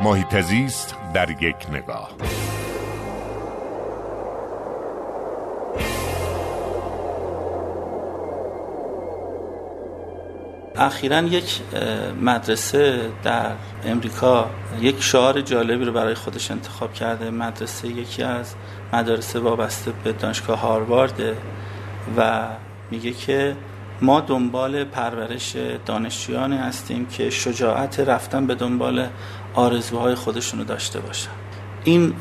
محیط زیست در یک نگاه. اخیرا یک مدرسه در امریکا یک شعار جالبی رو برای خودش انتخاب کرده. مدرسه یکی از مدارس وابسته به دانشگاه هاروارده و میگه که ما دنبال پرورش دانشجویانی هستیم که شجاعت رفتن به دنبال آرزوهای خودشونو داشته باشن. این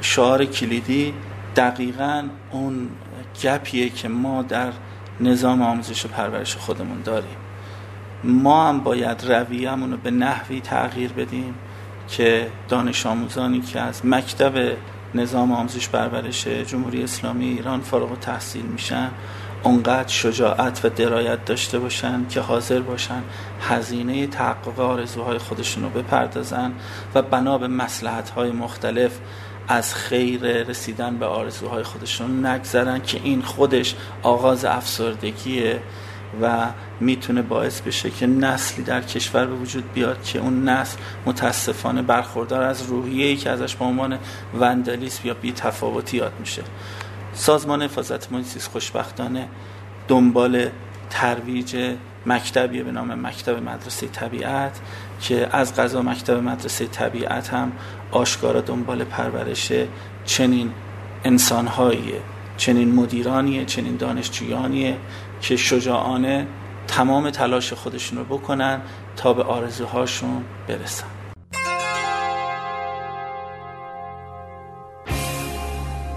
شعار کلیدی دقیقا اون گپیه که ما در نظام آموزش و پرورش خودمون داریم. ما هم باید رویه‌مون رو به نحوی تغییر بدیم که دانش آموزانی که از مکتب نظام آموزش پرورش جمهوری اسلامی ایران فارغ و تحصیل میشن اونقدر شجاعت و درایت داشته باشن که حاضر باشن هزینه تحقق آرزوهای خودشون رو بپردازن و بنا به مسلحت های مختلف از خیر رسیدن به آرزوهای خودشون نگذرن که این خودش آغاز افسردگیه و می‌تونه باعث بشه که نسلی در کشور به وجود بیاد که اون نسل متاسفانه برخوردار از روحیه‌ای که ازش به عنوان وندالیسم یا بی تفاوتی یاد میشه. سازمان حفاظت محیط خوشبختانه دنبال ترویج مکتبی به نام مکتب مدرسه طبیعت که از غذا مکتب مدرسه طبیعت هم آشکارا دنبال پرورش چنین انسانهاییه چنین مدیرانیه چنین دانشجویانیه که شجاعانه تمام تلاش خودشون رو بکنن تا به آرزوهاشون برسن.